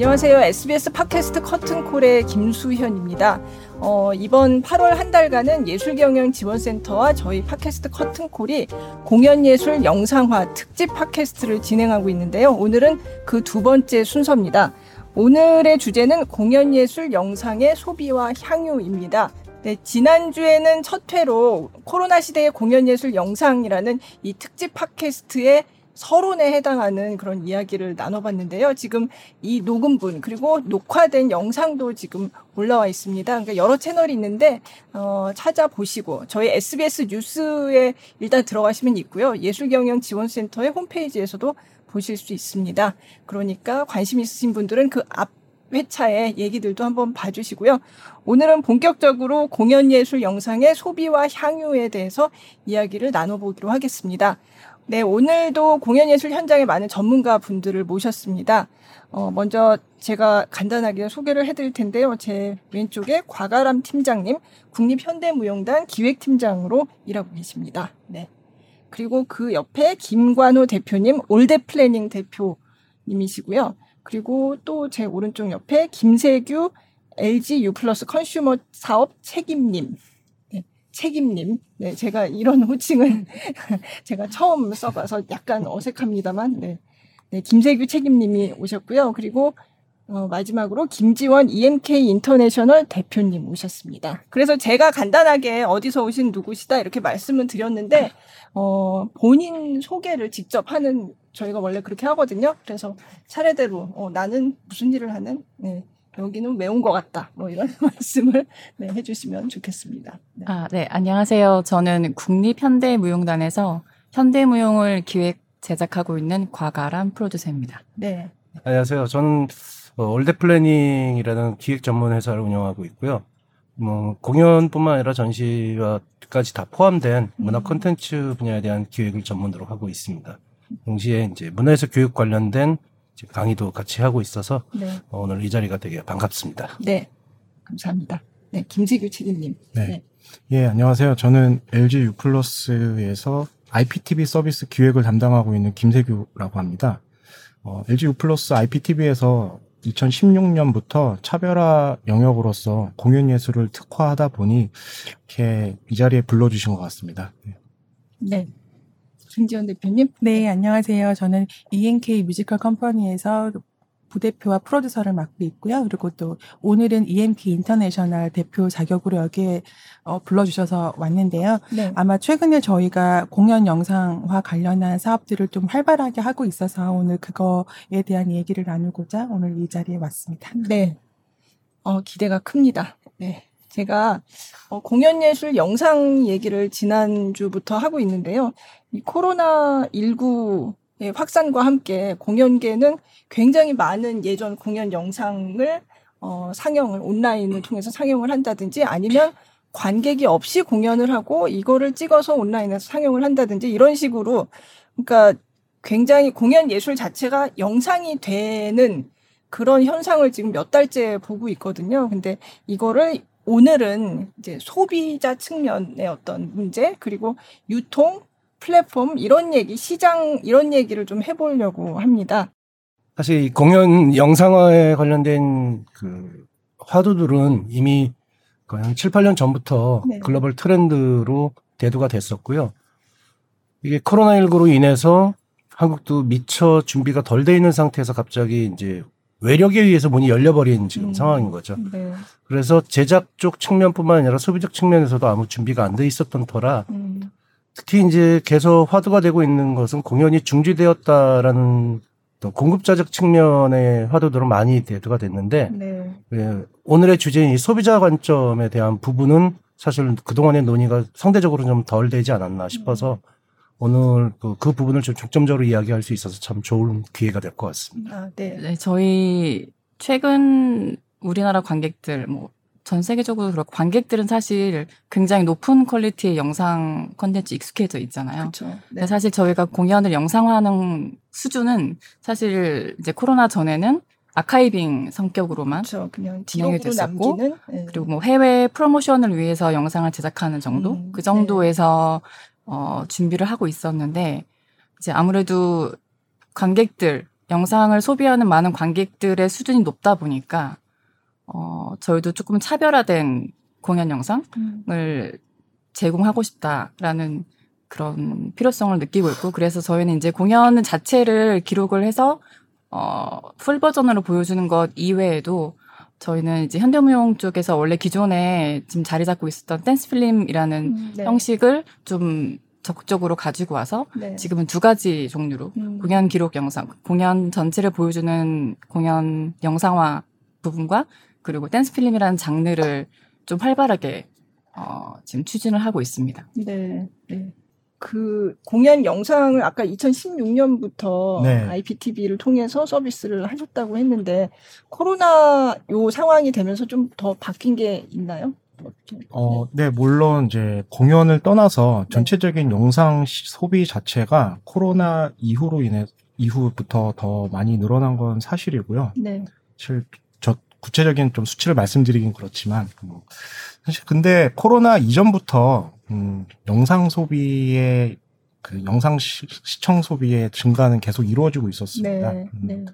안녕하세요. SBS 팟캐스트 커튼콜의 김수현입니다. 어, 이번 8월 한 달간은 예술경영지원센터와 저희 팟캐스트 커튼콜이 공연예술 영상화 특집 팟캐스트를 진행하고 있는데요. 오늘은 그 두 번째 순서입니다. 오늘의 주제는 공연예술 영상의 소비와 향유입니다. 네, 지난주에는 첫 회로 코로나 시대의 공연예술 영상이라는 이 특집 팟캐스트의 서론에 해당하는 그런 이야기를 나눠봤는데요. 지금 이 녹음분 그리고 녹화된 영상도 지금 올라와 있습니다. 그러니까 여러 채널이 있는데 어, 찾아보시고 저희 SBS 뉴스에 일단 들어가시면 있고요. 예술경영지원센터의 홈페이지에서도 보실 수 있습니다. 그러니까 관심 있으신 분들은 그 앞 회차의 얘기들도 한번 봐주시고요. 오늘은 본격적으로 공연예술 영상의 소비와 향유에 대해서 이야기를 나눠보기로 하겠습니다. 네, 오늘도 공연예술 현장에 많은 전문가 분들을 모셨습니다. 어, 먼저 제가 간단하게 소개를 해드릴 텐데요. 제 왼쪽에 곽아람 팀장님, 국립현대무용단 기획팀장으로 일하고 계십니다. 네. 그리고 그 옆에 김관호 대표님, 올드 플래닝 대표님이시고요. 그리고 또 제 오른쪽 옆에 김세규 LG U 플러스 consumer 사업 책임님 책임님. 네, 제가 이런 호칭을 제가 처음 써봐서 약간 어색합니다만, 네. 네, 김세규 책임님이 오셨고요. 그리고 어, 마지막으로 김지원 EMK 인터내셔널 대표님 오셨습니다. 그래서 제가 간단하게 어디서 오신 누구시다 이렇게 말씀을 드렸는데, 어, 본인 소개를 직접 하는 저희가 원래 그렇게 하거든요. 그래서 차례대로, 어, 나는 무슨 일을 하는, 네, 여기는 매운 것 같다. 뭐 이런 말씀을 네, 해주시면 좋겠습니다. 네. 아, 네. 안녕하세요. 저는 국립현대무용단에서 현대무용을 기획 제작하고 있는 곽아람 프로듀서입니다. 네. 안녕하세요. 저는 어, 올드 플래닝이라는 기획 전문 회사를 운영하고 있고요. 뭐 공연뿐만 아니라 전시까지 다 포함된 문화 음. 콘텐츠 분야에 대한 기획을 전문으로 하고 있습니다. 동시에 이제 문화에서 교육 관련된 강의도 같이 하고 있어서 네. 어, 오늘 이 자리가 되게 반갑습니다. 네, 감사합니다. 네, 김지규 책임님. 네. 네. 예, 안녕하세요. 저는 LG U+에서 IPTV 서비스 기획을 담당하고 있는 김세규라고 합니다. 어, LG U+ IPTV에서 2016년부터 차별화 영역으로서 공연 예술을 특화하다 보니 이렇게 이 자리에 불러주신 것 같습니다. 네. 네. 김지원 대표님. 네, 안녕하세요. 저는 EMK 뮤지컬 company에서 부대표와 프로듀서를 맡고 있고요. 그리고 또 오늘은 EMK 인터내셔널 대표 자격으로 여기에 어, 불러주셔서 왔는데요. 네. 아마 최근에 저희가 공연 영상화 관련한 사업들을 좀 활발하게 하고 있어서 오늘 그거에 대한 얘기를 나누고자 오늘 이 자리에 왔습니다. 네. 어, 기대가 큽니다. 네. 제가 어, 공연예술 영상 얘기를 지난주부터 하고 있는데요. 이 코로나 19의 확산과 함께 공연계는 굉장히 많은 예전 공연 영상을 어, 상영을 온라인을 통해서 상영을 한다든지 아니면 관객이 없이 공연을 하고 이거를 찍어서 온라인에서 상영을 한다든지 이런 식으로 그러니까 굉장히 공연 예술 자체가 영상이 되는 그런 현상을 지금 몇 달째 보고 있거든요. 근데 이거를 오늘은 이제 소비자 측면의 어떤 문제 그리고 유통 플랫폼 이런 얘기 시장 이런 얘기를 좀 해보려고 합니다. 사실 공연 영상화에 관련된 그 화두들은 이미 거의 한 7, 8년 전부터 네. 글로벌 트렌드로 대두가 됐었고요. 이게 코로나19로 인해서 한국도 미처 준비가 덜 돼 있는 상태에서 갑자기 이제 외력에 의해서 문이 열려버린 지금 음. 상황인 거죠. 네. 그래서 제작 쪽 측면뿐만 아니라 소비적 측면에서도 아무 준비가 안 돼 있었던 터라 음. 특히 이제 계속 화두가 되고 있는 것은 공연이 중지되었다라는 또 공급자적 측면의 화두들은 많이 대두가 됐는데 네. 예, 오늘의 주제인 이 소비자 관점에 대한 부분은 사실 그동안의 논의가 상대적으로 좀 덜 되지 않았나 싶어서 음. 오늘 그, 그 부분을 좀 중점적으로 이야기할 수 있어서 참 좋은 기회가 될 것 같습니다. 아, 네. 네. 저희 최근 우리나라 관객들 뭐 전 세계적으로 그렇고 관객들은 사실 굉장히 높은 퀄리티의 영상 컨텐츠 익숙해져 있잖아요. 그렇죠. 네. 근데 사실 저희가 공연을 영상화하는 수준은 사실 이제 코로나 전에는 아카이빙 성격으로만 그렇죠. 그냥 진행이 됐었고 남기는? 네. 그리고 뭐 해외 프로모션을 위해서 영상을 제작하는 정도 음, 그 정도에서 네. 어, 준비를 하고 있었는데 이제 아무래도 관객들 영상을 소비하는 많은 관객들의 수준이 높다 보니까 어, 저희도 조금 차별화된 공연 영상을 음. 제공하고 싶다라는 그런 필요성을 느끼고 있고 그래서 저희는 이제 공연 자체를 기록을 해서 어, full version으로 보여주는 것 이외에도 저희는 이제 현대무용 쪽에서 원래 기존에 지금 자리 잡고 있었던 dance film이라는 음, 네. 형식을 좀 적극적으로 가지고 와서 네. 지금은 두 가지 종류로 음. 공연 기록 영상, 공연 전체를 보여주는 공연 영상화 부분과 그리고 댄스 필름이라는 장르를 좀 활발하게 어, 지금 추진을 하고 있습니다. 네. 네. 그 공연 영상을 아까 2016년부터 네. IPTV를 통해서 서비스를 하셨다고 했는데 코로나 요 상황이 되면서 좀 더 바뀐 게 있나요? 어, 네, 물론 이제 공연을 떠나서 네. 전체적인 네. 영상 소비 자체가 코로나 이후로 인해 이후부터 더 많이 늘어난 건 사실이고요. 네. 사실 저 구체적인 좀 수치를 말씀드리긴 그렇지만 뭐 사실 근데 코로나 이전부터 음, 영상 소비의 그 영상 시, 청 소비의 증가는 계속 이루어지고 있었습니다. 네, 음, 네.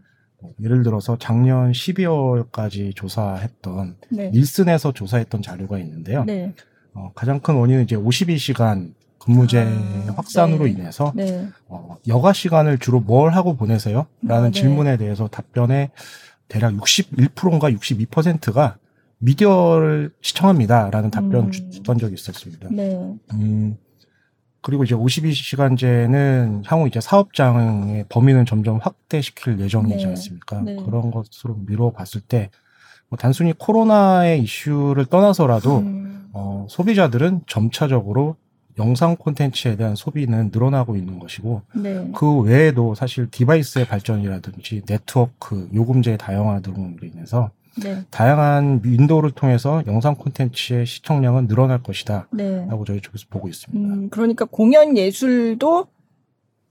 뭐 예를 들어서 작년 12월까지 조사했던 네. 닐슨에서 조사했던 자료가 있는데요. 네. 어, 가장 큰 원인은 이제 52시간 근무제 아, 확산으로 네. 인해서 네. 어, 여가 시간을 주로 뭘 하고 보내세요? 라는 아, 네. 질문에 대해서 답변에 대략 61%인가 62%가 미디어를 시청합니다라는 답변을 음. 줬던 적이 있었습니다. 네. 음, 그리고 이제 52시간제는 향후 이제 사업장의 범위는 점점 확대시킬 예정이지 네. 않습니까? 네. 그런 것으로 미뤄 봤을 때, 뭐 단순히 코로나의 이슈를 떠나서라도, 음. 어, 소비자들은 점차적으로 영상 콘텐츠에 대한 소비는 늘어나고 있는 것이고, 네. 그 외에도 사실 device의 발전이라든지 네트워크, 요금제의 다양화 등으로 인해서 네. 다양한 윈도우를 통해서 영상 콘텐츠의 시청량은 늘어날 것이다. 네. 라고 저희 쪽에서 보고 있습니다. 음, 그러니까 공연 예술도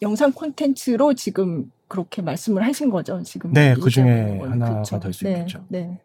영상 콘텐츠로 지금 그렇게 말씀을 하신 거죠, 지금. 네, 그 중에 하나가 될수 있겠죠. 네.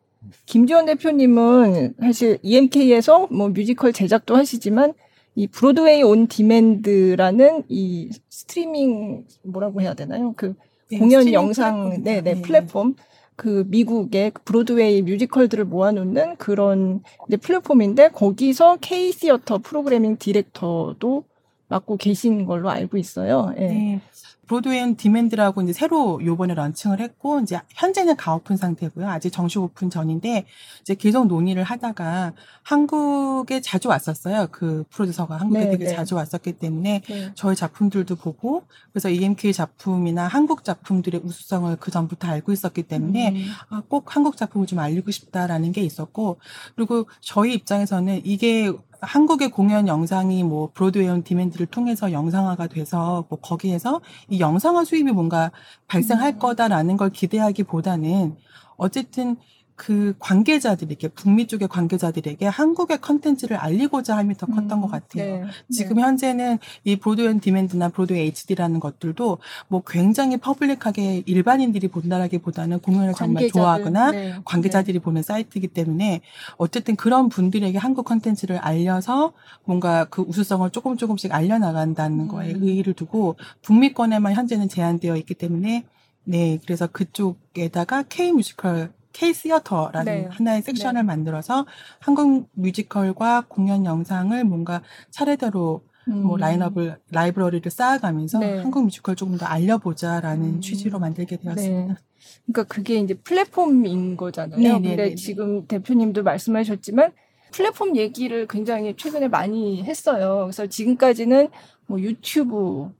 김지원 대표님은 사실 EMK에서 뭐 뮤지컬 제작도 하시지만 이 브로드웨이 온 디맨드라는 이 스트리밍 뭐라고 해야 되나요? 그 네, 공연 영상 네네 네, 플랫폼 그 미국의 브로드웨이 뮤지컬들을 모아놓는 그런 이제 플랫폼인데 거기서 K 시어터 프로그래밍 디렉터도 맡고 계신 걸로 알고 있어요. 예. 네. 브로드웨이 디맨드라고 이제 새로 요번에 launching을 했고 이제 현재는 가오픈 상태고요. 아직 정식 오픈 전인데 이제 계속 논의를 하다가 한국에 자주 왔었어요. 그 프로듀서가 한국에 네, 되게 네. 자주 왔었기 때문에 네. 저희 작품들도 보고 그래서 EMK 작품이나 한국 작품들의 우수성을 그 전부터 알고 있었기 때문에 음. 아, 꼭 한국 작품을 좀 알리고 싶다라는 게 있었고 그리고 저희 입장에서는 이게 한국의 공연 영상이 뭐 브로드웨이 디맨드를 통해서 영상화가 돼서 뭐 거기에서 이 영상화 수입이 뭔가 발생할 음. 거다라는 걸 기대하기보다는 어쨌든 그 관계자들에게 북미 쪽의 관계자들에게 한국의 컨텐츠를 알리고자 함이 더 컸던 음, 것 같아요. 네, 지금 네. 현재는 이 브로드웨이 디맨드나 브로드웨이 HD라는 것들도 뭐 굉장히 public하게 일반인들이 본다라기보다는 공연을 정말 좋아하거나 네, 관계자들이 네. 보는 사이트이기 때문에 어쨌든 그런 분들에게 한국 컨텐츠를 알려서 뭔가 그 우수성을 조금 조금씩 알려나간다는 거에 음. 의의를 두고 북미권에만 현재는 제한되어 있기 때문에 네, 그래서 그쪽에다가 K 뮤지컬 K theater라는 네. 하나의 섹션을 네. 만들어서 한국 뮤지컬과 공연 영상을 뭔가 차례대로 뭐 음. 뭐 라인업을 라이브러리를 쌓아가면서 네. 한국 뮤지컬 조금 더 알려보자라는 음. 취지로 만들게 되었습니다. 네. 그러니까 그게 이제 플랫폼인 거잖아요. 네, 네 근데 네, 지금 대표님도 말씀하셨지만 플랫폼 얘기를 굉장히 최근에 많이 했어요. 그래서 지금까지는 뭐 유튜브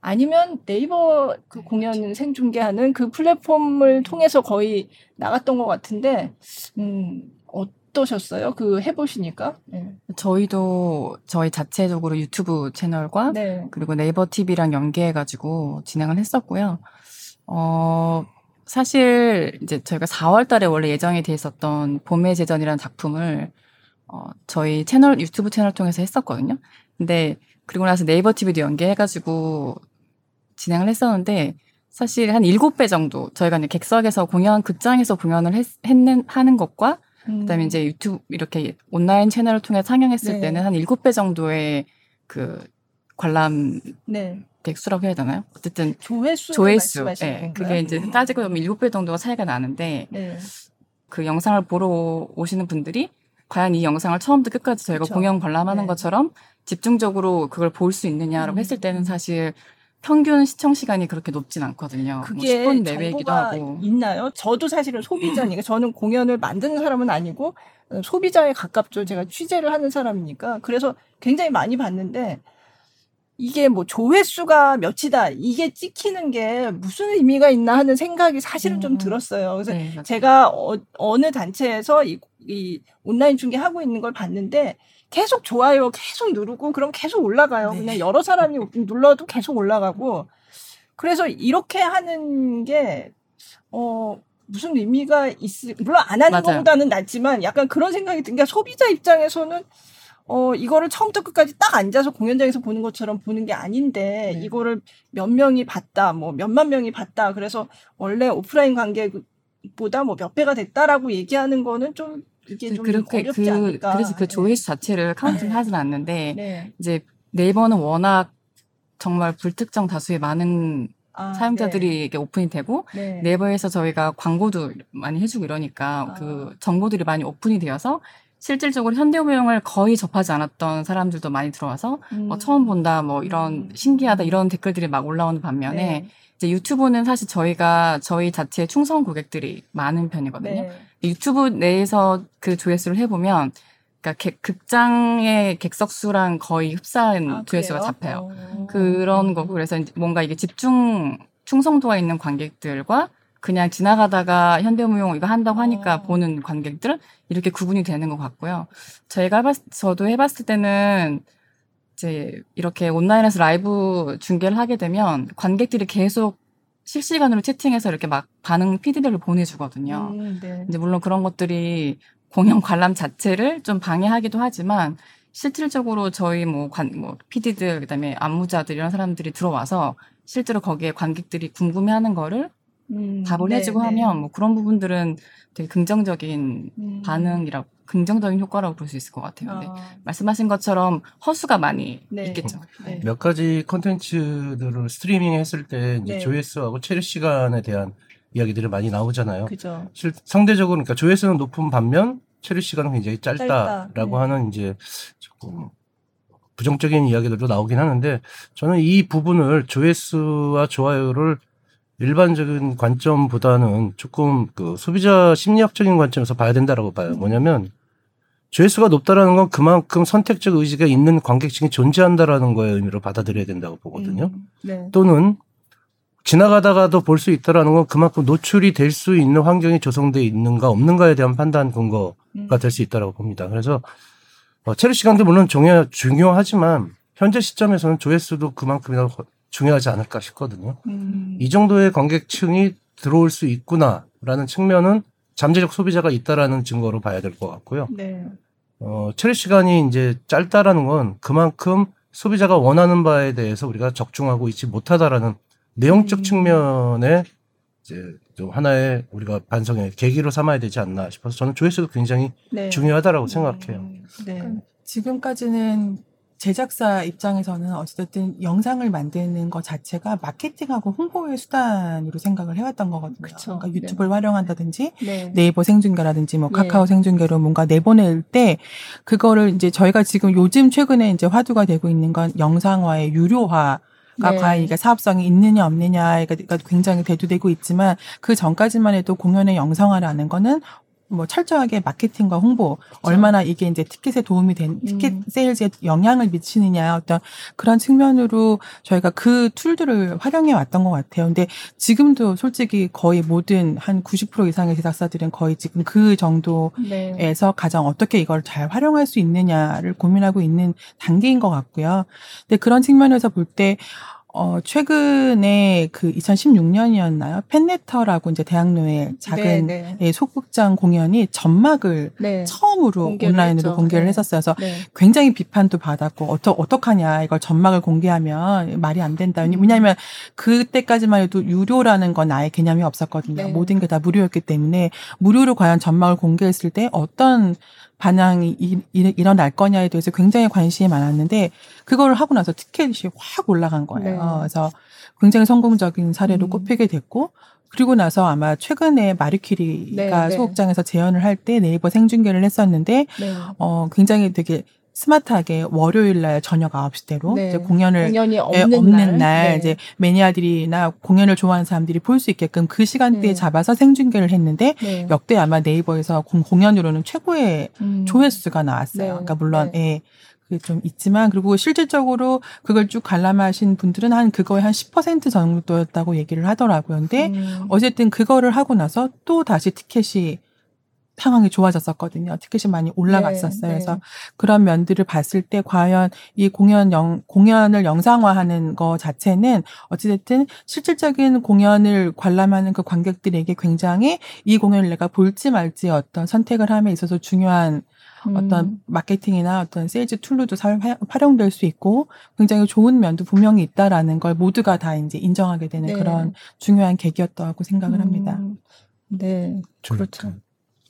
아니면 네이버 그 공연 생중계하는 그 플랫폼을 통해서 거의 나갔던 것 같은데, 음, 어떠셨어요? 그 해보시니까? 네. 저희도 저희 자체적으로 유튜브 채널과 네. 그리고 네이버 TV랑 연계해가지고 진행을 했었고요. 어, 사실 이제 저희가 4월 달에 원래 예정이 돼 있었던 봄의 제전이라는 작품을 어, 저희 채널, 유튜브 채널 통해서 했었거든요. 근데 그리고 나서 네이버 TV도 연계해가지고 진행을 했었는데 사실 한 7배 정도 저희가 이제 객석에서 공연 극장에서 공연을 했, 했는 하는 것과 음. 그다음에 이제 유튜브 이렇게 온라인 채널을 통해 상영했을 네. 때는 한 7배 정도의 그 관람 네. 백수라고 해야 되나요? 어쨌든 조회수 조회수. 네. 그게 이제 따지고 보면 7배 정도가 차이가 나는데 네. 그 영상을 보러 오시는 분들이 과연 이 영상을 처음부터 끝까지 저희가 그쵸. 공연 관람하는 네. 것처럼 집중적으로 그걸 볼 수 있느냐라고 음. 했을 때는 사실 평균 시청 시간이 그렇게 높진 않거든요. 뭐 그게 뭐 10분 내외이기도 하고. 있나요? 저도 사실은 소비자니까 저는 공연을 만드는 사람은 아니고 소비자에 가깝죠. 제가 취재를 하는 사람이니까. 그래서 굉장히 많이 봤는데 이게 뭐 조회수가 몇이다 이게 찍히는 게 무슨 의미가 있나 하는 생각이 사실은 음. 좀 들었어요. 그래서 네, 제가 어, 어느 단체에서 이, 이 온라인 중계 하고 있는 걸 봤는데 계속 좋아요 계속 누르고 그럼 계속 올라가요. 네. 그냥 여러 사람이 눌러도 계속 올라가고 그래서 이렇게 하는 게 어. 무슨 의미가 있을 물론 안 하는 맞아요. 것보다는 낫지만 약간 그런 생각이 든 게 소비자 입장에서는 어, 이거를 처음부터 끝까지 딱 앉아서 공연장에서 보는 것처럼 보는 게 아닌데, 네. 이거를 몇 명이 봤다, 뭐 몇만 명이 봤다. 그래서 원래 오프라인 관객보다 뭐 몇 배가 됐다라고 얘기하는 거는 좀 이게 좀 그렇게 어렵지 그, 않을까. 그래서 그 네. 조회수 자체를 counting 네. 하진 않는데, 네. 이제 네이버는 워낙 정말 불특정 다수의 많은 아, 사용자들이 네. 오픈이 되고 네. 네이버에서 저희가 광고도 많이 해주고 이러니까 아. 그 정보들이 많이 오픈이 되어서 실질적으로 현대무용을 거의 접하지 않았던 사람들도 많이 들어와서 뭐 음. 뭐 처음 본다 뭐 이런 음. 신기하다 이런 댓글들이 막 올라오는 반면에 네. 이제 유튜브는 사실 저희가 저희 자체의 충성 고객들이 많은 편이거든요. 네. 유튜브 내에서 그 조회수를 해보면 그러니까 극장의 객석 수랑 거의 흡사한 아, 조회수가 잡혀요. 어. 그런 거고 그래서 뭔가 이게 집중 충성도가 있는 관객들과 그냥 지나가다가 현대무용 이거 한다고 하니까 어. 보는 관객들은 이렇게 구분이 되는 것 같고요. 저희가 해봤, 저도 해봤을 때는 이제 이렇게 온라인에서 라이브 중계를 하게 되면 관객들이 계속 실시간으로 채팅해서 이렇게 막 반응 피드백을 보내주거든요. 음, 네. 이제 물론 그런 것들이 공연 관람 자체를 좀 방해하기도 하지만 실질적으로 저희 뭐, 관, 뭐, PD들, 그 다음에 안무자들 이런 사람들이 들어와서 실제로 거기에 관객들이 궁금해하는 거를 음, 답을 네, 해주고 네. 하면 뭐 그런 부분들은 되게 긍정적인 음. 반응이라고 긍정적인 효과라고 볼 수 있을 것 같아요. 아. 네. 말씀하신 것처럼 허수가 많이 네. 있겠죠. 네. 몇 가지 컨텐츠들을 스트리밍 했을 때 이제 네. 조회수하고 체류 시간에 대한 이야기들이 많이 나오잖아요. 그죠. 실, 상대적으로 그러니까 조회수는 높은 반면 체류 시간은 굉장히 짧다라고 짧다. 하는 이제 조금 부정적인 이야기들도 나오긴 하는데 저는 이 부분을 조회수와 좋아요를 일반적인 관점보다는 조금 그 소비자 심리학적인 관점에서 봐야 된다라고 봐요. 뭐냐면 조회수가 높다라는 건 그만큼 선택적 의지가 있는 관객층이 존재한다라는 거에 의미로 받아들여야 된다고 보거든요. 음, 네. 또는 지나가다가도 볼 수 있다라는 건 그만큼 노출이 될 수 있는 환경이 조성돼 있는가 없는가에 대한 판단 근거가 음. 될수 있다라고 봅니다. 그래서 어, 체류 시간도 물론 중요, 중요하지만 현재 시점에서는 조회수도 그만큼이나 중요하지 않을까 싶거든요. 음. 이 정도의 관객층이 들어올 수 있구나라는 측면은 잠재적 소비자가 있다라는 증거로 봐야 될 것 같고요. 네. 어, 체류 시간이 이제 짧다라는 건 그만큼 소비자가 원하는 바에 대해서 우리가 적중하고 있지 못하다라는 내용적 음. 측면에 이제 좀 하나의 우리가 반성의 계기로 삼아야 되지 않나 싶어서 저는 조회수도 굉장히 네. 중요하다라고 생각해요. 음. 네. 지금까지는 제작사 입장에서는 어쨌든 영상을 만드는 것 자체가 마케팅하고 홍보의 수단으로 생각을 해왔던 거거든요. 그쵸. 그러니까 유튜브를 네. 활용한다든지 네. 네이버 생중계라든지 뭐 네. 카카오 네. 생중계로 뭔가 내보낼 때 그거를 이제 저희가 지금 요즘 최근에 이제 화두가 되고 있는 건 영상화의 유료화 가 네. 과연 이게 사업성이 있느냐 없느냐가 굉장히 대두되고 있지만 그 전까지만 해도 공연의 영상화라는 거는 뭐 철저하게 마케팅과 홍보 그렇죠. 얼마나 이게 이제 티켓에 도움이 된 티켓 음. 세일즈에 영향을 미치느냐 어떤 그런 측면으로 저희가 그 툴들을 활용해 왔던 것 같아요. 근데 지금도 솔직히 거의 모든 한 90% 이상의 제작사들은 거의 지금 그 정도에서 네. 가장 어떻게 이걸 잘 활용할 수 있느냐를 고민하고 있는 단계인 것 같고요. 근데 그런 측면에서 볼때 어, 최근에 그 2016년이었나요? 팬네터라고 이제 대학로의 작은 네, 네. 예, 소극장 공연이 전막을 네. 처음으로 온라인으로 했죠. 공개를 네. 했었어요. 그래서 네. 굉장히 비판도 받았고, 어떠, 어떡하냐. 이걸 전막을 공개하면 말이 안 된다. 음. 왜냐면 그때까지만 해도 유료라는 건 아예 개념이 없었거든요. 네. 모든 게 다 무료였기 때문에 무료로 과연 전막을 공개했을 때 어떤 반향이 이, 이, 일어날 거냐에 대해서 굉장히 관심이 많았는데 그걸 하고 나서 티켓이 확 올라간 거예요. 네. 그래서 굉장히 성공적인 사례로 음. 꼽히게 됐고 그리고 나서 아마 최근에 마리퀴리가 네, 네. 소극장에서 재연을 할 때 네이버 생중계를 했었는데 네. 어 굉장히 되게 스마트하게 월요일 날 저녁 9시대로 네. 이제 공연을 공연이 없는, 없는 날, 날 네. 이제 매니아들이나 공연을 좋아하는 사람들이 볼 수 있게끔 그 시간대에 네. 잡아서 생중계를 했는데 네. 역대 아마 네이버에서 공 연으로는 최고의 음. 조회수가 나왔어요. 네. 그러니까 물론 예. 그게 좀 있지만 그리고 실질적으로 그걸 쭉 관람하신 분들은 한 그거의 한 10% 정도였다고 얘기를 하더라고요. 근데 음. 어쨌든 그거를 하고 나서 또 다시 티켓이 상황이 좋아졌었거든요. 티켓이 많이 올라갔었어요. 네, 그래서 네. 그런 면들을 봤을 때 과연 이 공연 영, 공연을 영상화하는 거 자체는 어찌됐든 실질적인 공연을 관람하는 그 관객들에게 굉장히 이 공연을 내가 볼지 말지 어떤 선택을 함에 있어서 중요한 음. 어떤 마케팅이나 어떤 sales tool로도 사, 활용될 수 있고 굉장히 좋은 면도 분명히 있다라는 걸 모두가 다 이제 인정하게 되는 네. 그런 중요한 계기였다고 생각을 음. 합니다. 네, 그렇죠.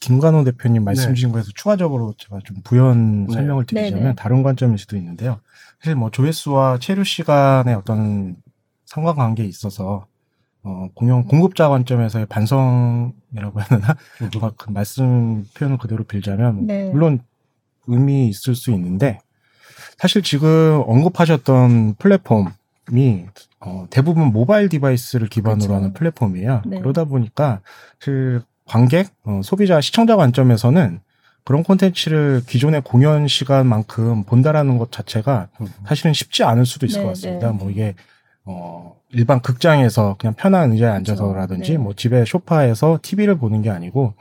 김관호 대표님 말씀 네. 주신 거에서 추가적으로 제가 좀 부연 네. 설명을 드리자면 네네. 다른 관점일 수도 있는데요. 사실 뭐 조회수와 체류 시간의 어떤 상관관계에 있어서 어, 공연 공급자 관점에서의 반성이라고 해야 되나? 그 말씀 표현을 그대로 빌자면 네. 물론 의미 있을 수 있는데 사실 지금 언급하셨던 플랫폼이 어, 대부분 모바일 device를 기반으로 그렇죠. 하는 플랫폼이에요. 네. 그러다 보니까 그 관객, 어, 소비자, 시청자 관점에서는 그런 콘텐츠를 기존의 공연 시간만큼 본다라는 것 자체가 사실은 쉽지 않을 수도 있을 네, 것 같습니다. 네. 뭐 이게 어 일반 극장에서 그냥 편한 의자에 앉아서라든지 네. 뭐 집에 소파에서 TV를 보는 게 아니고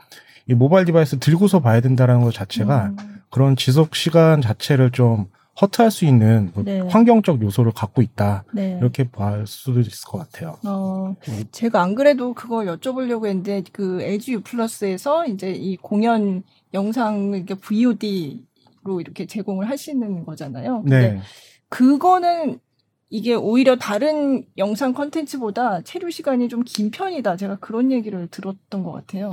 이 모바일 device 들고서 봐야 된다라는 것 자체가 음. 그런 지속 시간 자체를 좀 허투할 수 있는 뭐 네. 환경적 요소를 갖고 있다 네. 이렇게 볼 수도 있을 것 같아요. 어, 제가 안 그래도 그거 여쭤보려고 했는데 그 LG U 플러스에서 이제 이 공연 영상 이렇게 VOD로 이렇게 제공을 하시는 거잖아요. 근데 네. 그거는 이게 오히려 다른 영상 컨텐츠보다 체류 시간이 좀 긴 편이다. 제가 그런 얘기를 들었던 것 같아요.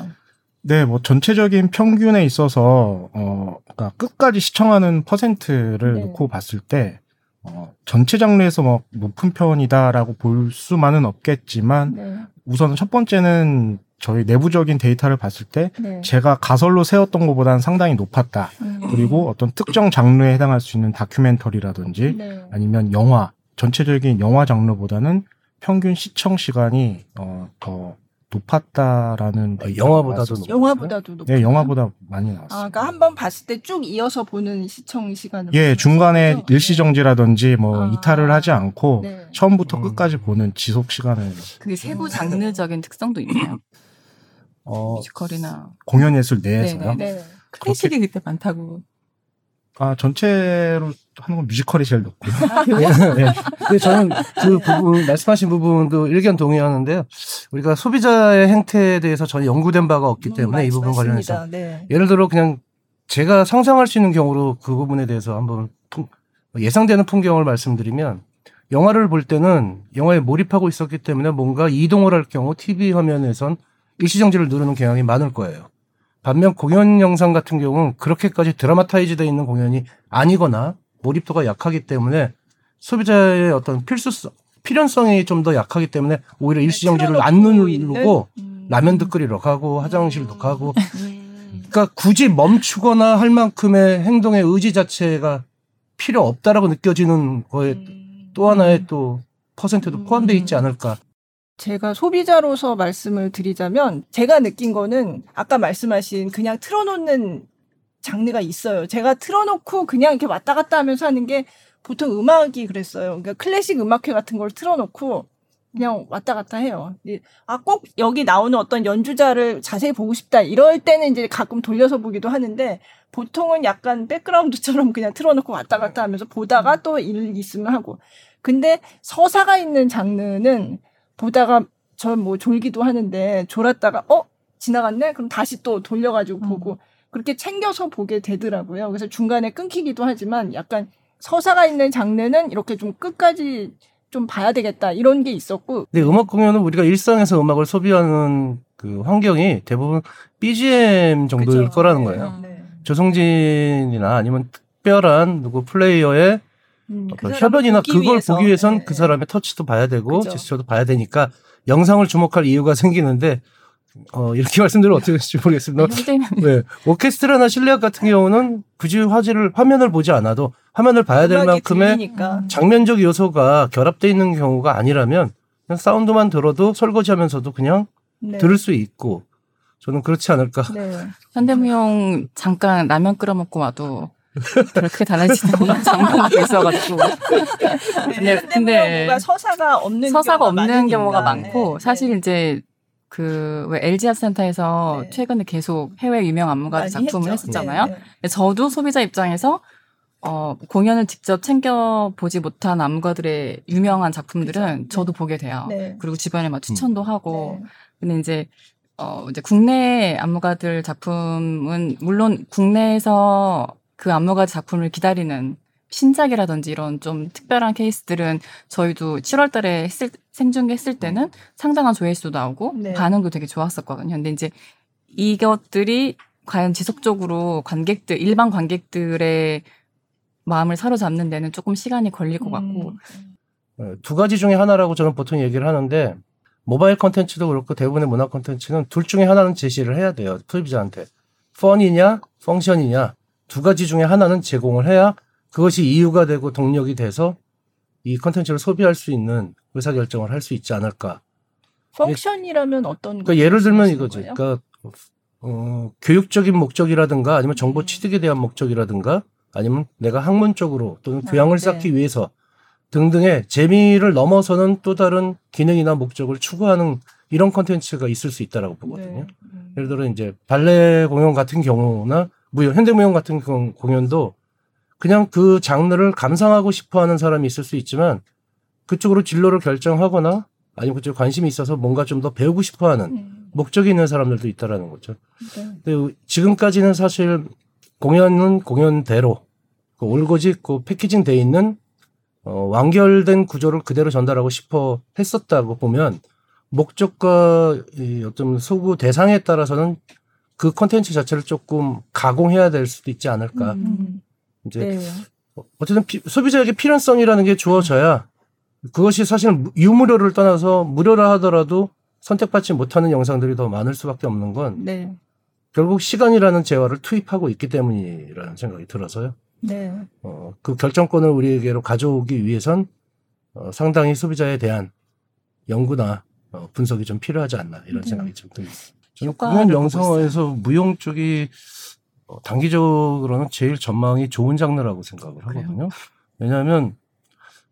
네, 뭐 전체적인 평균에 있어서 어 그러니까 끝까지 시청하는 퍼센트를 네. 놓고 봤을 때 어, 전체 장르에서 뭐 높은 편이다라고 볼 수만은 없겠지만 네. 우선 첫 번째는 저희 내부적인 데이터를 봤을 때 네. 제가 가설로 세웠던 것보다는 상당히 높았다. 음. 그리고 어떤 특정 장르에 해당할 수 있는 다큐멘터리라든지 네. 아니면 영화 전체적인 영화 장르보다는 평균 시청 시간이 어, 더 높았다라는 아, 영화보다도 높 영화보다도 높 네, 영화보다 많이 나왔어요. 아, 그러니까 한 번 봤을 때 쭉 이어서 보는 시청 시간을 예, 중간에 일시 정지라든지 뭐 아, 이탈을 하지 않고 네. 처음부터 음. 끝까지 보는 지속 시간을 그게 세부 장르적인 특성도 있나요? 어, 뮤지컬이나 공연 예술 내에서요. 네, 네. 클래식이 그때 많다고 아, 전체로 하는 건 뮤지컬이 제일 높고요. 아, 네. 근데 저는 그 부분, 말씀하신 부분도 일견 동의하는데요. 우리가 소비자의 행태에 대해서 전혀 연구된 바가 없기 음, 때문에 음, 이 부분 관련해서. 네. 예를 들어 그냥 제가 상상할 수 있는 경우로 그 부분에 대해서 한번 예상되는 풍경을 말씀드리면 영화를 볼 때는 영화에 몰입하고 있었기 때문에 뭔가 이동을 할 경우 TV 화면에선 일시정지를 누르는 경향이 많을 거예요. 반면 공연 영상 같은 경우는 그렇게까지 드라마타이즈 되어 있는 공연이 아니거나 몰입도가 약하기 때문에 소비자의 어떤 필수성, 필연성이 좀 더 약하기 때문에 오히려 네, 일시정지를 안 누르고 음. 라면도 끓이러 가고 화장실도 음. 가고 음. 그러니까 굳이 멈추거나 할 만큼의 행동의 의지 자체가 필요 없다라고 느껴지는 거에 음. 또 하나의 또 퍼센트도 포함되어 있지 않을까. 제가 소비자로서 말씀을 드리자면 제가 느낀 거는 아까 말씀하신 그냥 틀어놓는 장르가 있어요. 제가 틀어놓고 그냥 이렇게 왔다 갔다 하면서 하는 게 보통 음악이 그랬어요. 그러니까 클래식 음악회 같은 걸 틀어놓고 그냥 왔다 갔다 해요. 아, 꼭 여기 나오는 어떤 연주자를 자세히 보고 싶다. 이럴 때는 이제 가끔 돌려서 보기도 하는데 보통은 약간 백그라운드처럼 그냥 틀어놓고 왔다 갔다 하면서 보다가 또 일 있으면 하고. 근데 서사가 있는 장르는 보다가 전뭐 졸기도 하는데 졸았다가 어 지나갔네 그럼 다시 또 돌려가지고 음. 보고 그렇게 챙겨서 보게 되더라고요. 그래서 중간에 끊기기도 하지만 약간 서사가 있는 장르는 이렇게 좀 끝까지 좀 봐야 되겠다 이런 게 있었고. 근데 음악 공연은 우리가 일상에서 음악을 소비하는 그 환경이 대부분 BGM 정도일 그쵸. 거라는 거예요. 네. 조성진이나 아니면 특별한 누구 플레이어의 음, 그 협연이나 그걸 위해서. 보기 위해선 네. 그 사람의 터치도 봐야 되고 그죠. 제스처도 봐야 되니까 영상을 주목할 이유가 생기는데 어, 이렇게 말씀드리면 어떻게 될지 모르겠습니다. 네. 오케스트라나 실내악 같은 경우는 굳이 화질을, 화면을 보지 않아도 화면을 봐야 될 만큼의 들리니까. 장면적 요소가 결합되어 있는 경우가 아니라면 그냥 사운드만 들어도 설거지 하면서도 그냥 네. 들을 수 있고 저는 그렇지 않을까. 네. 현대무용 잠깐 라면 끓여 먹고 와도 그렇게 달라지는 장면도 있어가지고. 네, 근데 서사가 없는 서사가 없는 많으니까. 경우가 많고 네. 사실 이제 그왜 LG 아센터에서 네. 최근에 계속 해외 유명 안무가 작품을 했죠. 했었잖아요. 네, 네. 저도 소비자 입장에서 어, 공연을 직접 챙겨 보지 못한 안무가들의 유명한 작품들은 그쵸. 저도 보게 돼요. 네. 그리고 주변에 막 추천도 음. 하고. 네. 근데 이제 어, 이제 국내 안무가들 작품은 물론 국내에서 그 안무가 작품을 기다리는 신작이라든지 이런 좀 특별한 케이스들은 저희도 7월 달에 했을, 생중계 했을 때는 상당한 조회수도 나오고 네. 반응도 되게 좋았었거든요. 근데 이제 이것들이 과연 지속적으로 관객들, 일반 관객들의 마음을 사로잡는 데는 조금 시간이 걸릴 것 같고. 음. 네, 두 가지 중에 하나라고 저는 보통 얘기를 하는데 모바일 컨텐츠도 그렇고 대부분의 문화 컨텐츠는 둘 중에 하나는 제시를 해야 돼요. 소비자한테. 펀이냐, 펑션이냐 두 가지 중에 하나는 제공을 해야 그것이 이유가 되고 동력이 돼서 이 컨텐츠를 소비할 수 있는 의사 결정을 할 수 있지 않을까. 펑션이라면 어떤 그러니까 예를 들면 이거죠. 그러니까 어, 교육적인 목적이라든가 아니면 정보 음. 취득에 대한 목적이라든가 아니면 내가 학문적으로 또는 아, 교양을 아, 네. 쌓기 위해서 등등의 재미를 넘어서는 또 다른 기능이나 목적을 추구하는 이런 컨텐츠가 있을 수 있다라고 보거든요. 네. 음. 예를 들어 이제 발레 공연 같은 경우나 무용, 현대무용 같은 공연도 그냥 그 장르를 감상하고 싶어 하는 사람이 있을 수 있지만 그쪽으로 진로를 결정하거나 아니면 그쪽에 관심이 있어서 뭔가 좀 더 배우고 싶어 하는 음. 목적이 있는 사람들도 있다라는 거죠. 네. 근데 지금까지는 사실 공연은 공연대로 그 올고지 그 패키징 돼 있는 어, 완결된 구조를 그대로 전달하고 싶어 했었다고 보면 목적과 이 어떤 소구 대상에 따라서는 그 컨텐츠 자체를 조금 가공해야 될 수도 있지 않을까. 음. 이제 네. 어쨌든 피, 소비자에게 필연성이라는 게 주어져야 그것이 사실 유무료를 떠나서 무료라 하더라도 선택받지 못하는 영상들이 더 많을 수밖에 없는 건 네. 결국 시간이라는 재화를 투입하고 있기 때문이라는 생각이 들어서요. 네. 어, 그 결정권을 우리에게로 가져오기 위해선 어, 상당히 소비자에 대한 연구나 어, 분석이 좀 필요하지 않나 이런 네. 생각이 좀 듭니다. 저는 공연 영상화에서 무용 쪽이 어, 단기적으로는 제일 전망이 좋은 장르라고 생각을 하거든요. 왜냐하면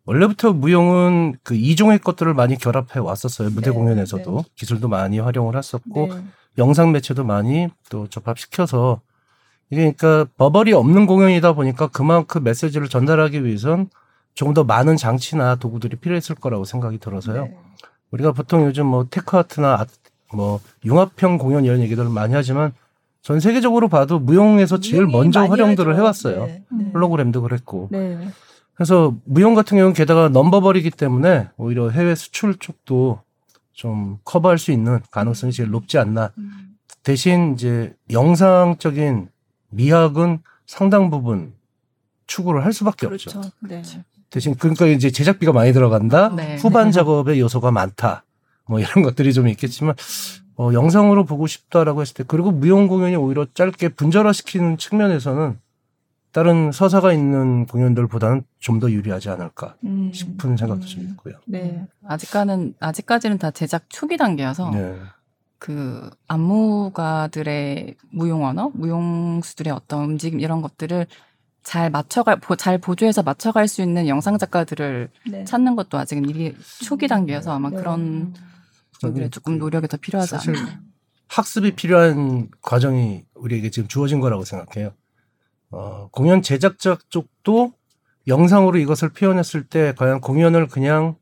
원래부터 무용은 그 이종의 것들을 많이 결합해 왔었어요. 무대 네, 공연에서도 네. 기술도 많이 활용을 했었고 네. 영상 매체도 많이 또 접합시켜서 이게 그러니까 버벌이 없는 공연이다 보니까 그만큼 메시지를 전달하기 위해선 조금 더 많은 장치나 도구들이 필요했을 거라고 생각이 들어서요. 네. 우리가 보통 요즘 뭐 테크아트나 뭐 융합형 공연 이런 얘기들을 많이 하지만 전 세계적으로 봐도 무용에서 제일 먼저 활용들을 해왔어요. 네, 네. 홀로그램도 그랬고. 네. 그래서 무용 같은 경우는 게다가 넘버버리기 때문에 오히려 해외 수출 쪽도 좀 커버할 수 있는 가능성이 제일 높지 않나. 음. 대신 이제 영상적인 미학은 상당 부분 추구를 할 수밖에 그렇죠. 없죠. 네. 대신 그러니까 이제 제작비가 많이 들어간다. 네. 후반 작업의 요소가 많다. 뭐 이런 것들이 좀 있겠지만 어, 영상으로 보고 싶다라고 했을 때 그리고 무용 공연이 오히려 짧게 분절화시키는 측면에서는 다른 서사가 있는 공연들보다는 좀 더 유리하지 않을까 음. 싶은 생각도 좀 있고요. 네. 아직까지는 아직까지는 다 제작 초기 단계여서 네. 그 안무가들의 무용 언어, 무용수들의 어떤 움직임 이런 것들을 잘 맞춰갈 잘 보조해서 맞춰갈 수 있는 영상 작가들을 네. 찾는 것도 아직은 일이 초기 단계여서 아마 네. 그런 부분에 조금 노력이 더 필요하지 않나. 학습이 필요한 과정이 우리에게 지금 주어진 거라고 생각해요. 어, 공연 제작자 쪽도 영상으로 이것을 표현했을 때 과연 공연을 그냥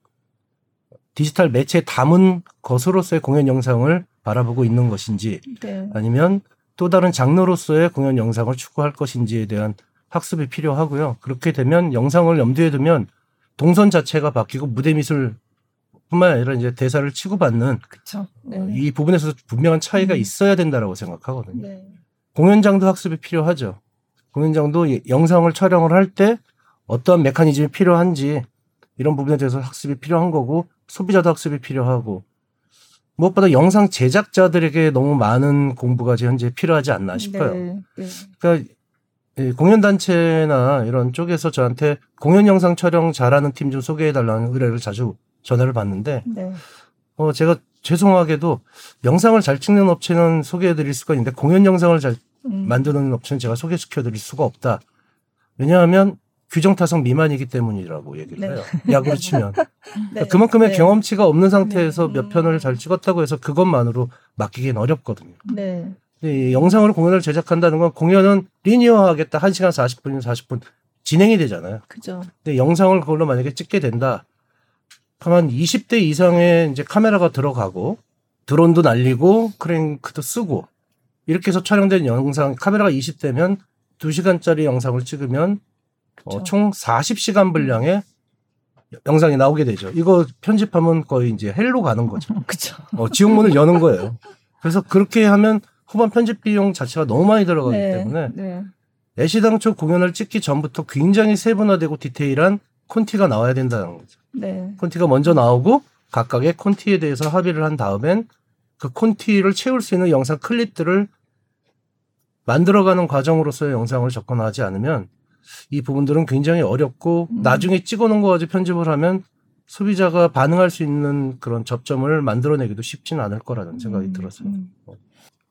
디지털 매체에 담은 것으로서의 공연 영상을 바라보고 있는 것인지 네. 아니면 또 다른 장르로서의 공연 영상을 추구할 것인지에 대한 학습이 필요하고요. 그렇게 되면 영상을 염두에 두면 동선 자체가 바뀌고 무대 미술 뿐만 아니라 이제 대사를 치고받는 네. 이 부분에서 분명한 차이가 음. 있어야 된다라고 생각하거든요. 네. 공연장도 학습이 필요하죠. 공연장도 영상을 촬영을 할 때 어떤 메커니즘이 필요한지 이런 부분에 대해서 학습이 필요한 거고 소비자도 학습이 필요하고 무엇보다 영상 제작자들에게 너무 많은 공부가 현재 필요하지 않나 싶어요. 네, 네. 그러니까 공연단체나 이런 쪽에서 저한테 공연 영상 촬영 잘하는 팀 좀 소개해달라는 의뢰를 자주 전화를 받는데, 네. 어, 제가 죄송하게도 영상을 잘 찍는 업체는 소개해드릴 수가 있는데 공연 영상을 잘 음. 만드는 업체는 제가 소개시켜드릴 수가 없다. 왜냐하면 규정 타성 미만이기 때문이라고 얘기를 네. 해요. 야구로 치면. 네. 그러니까 그만큼의 네. 경험치가 없는 상태에서 네. 몇 편을 잘 찍었다고 해서 그것만으로 맡기기는 어렵거든요. 네. 이 영상으로 공연을 제작한다는 건 공연은 리니어하겠다. 1시간 40분이면 40분 진행이 되잖아요. 그죠. 근데 영상을 그걸로 만약에 찍게 된다. 그러면 20대 이상의 이제 카메라가 들어가고 드론도 날리고 크레인도 쓰고 이렇게 해서 촬영된 영상 카메라가 20대면 2시간짜리 영상을 찍으면 어, 총 40시간 분량의 영상이 나오게 되죠. 이거 편집하면 거의 이제 hell로 가는 거죠. 그죠. 어, 지옥문을 여는 거예요. 그래서 그렇게 하면 후반 편집 비용 자체가 너무 많이 들어가기 네, 때문에 네. 애시당초 공연을 찍기 전부터 굉장히 세분화되고 디테일한 콘티가 나와야 된다는 거죠. 네. 콘티가 먼저 나오고 각각의 콘티에 대해서 합의를 한 다음엔 그 콘티를 채울 수 있는 영상 클립들을 만들어가는 과정으로서의 영상을 접근하지 않으면 이 부분들은 굉장히 어렵고 음. 나중에 찍어놓은 거 가지고 편집을 하면 소비자가 반응할 수 있는 그런 접점을 만들어내기도 쉽지는 않을 거라는 생각이 음. 들었어요. 음.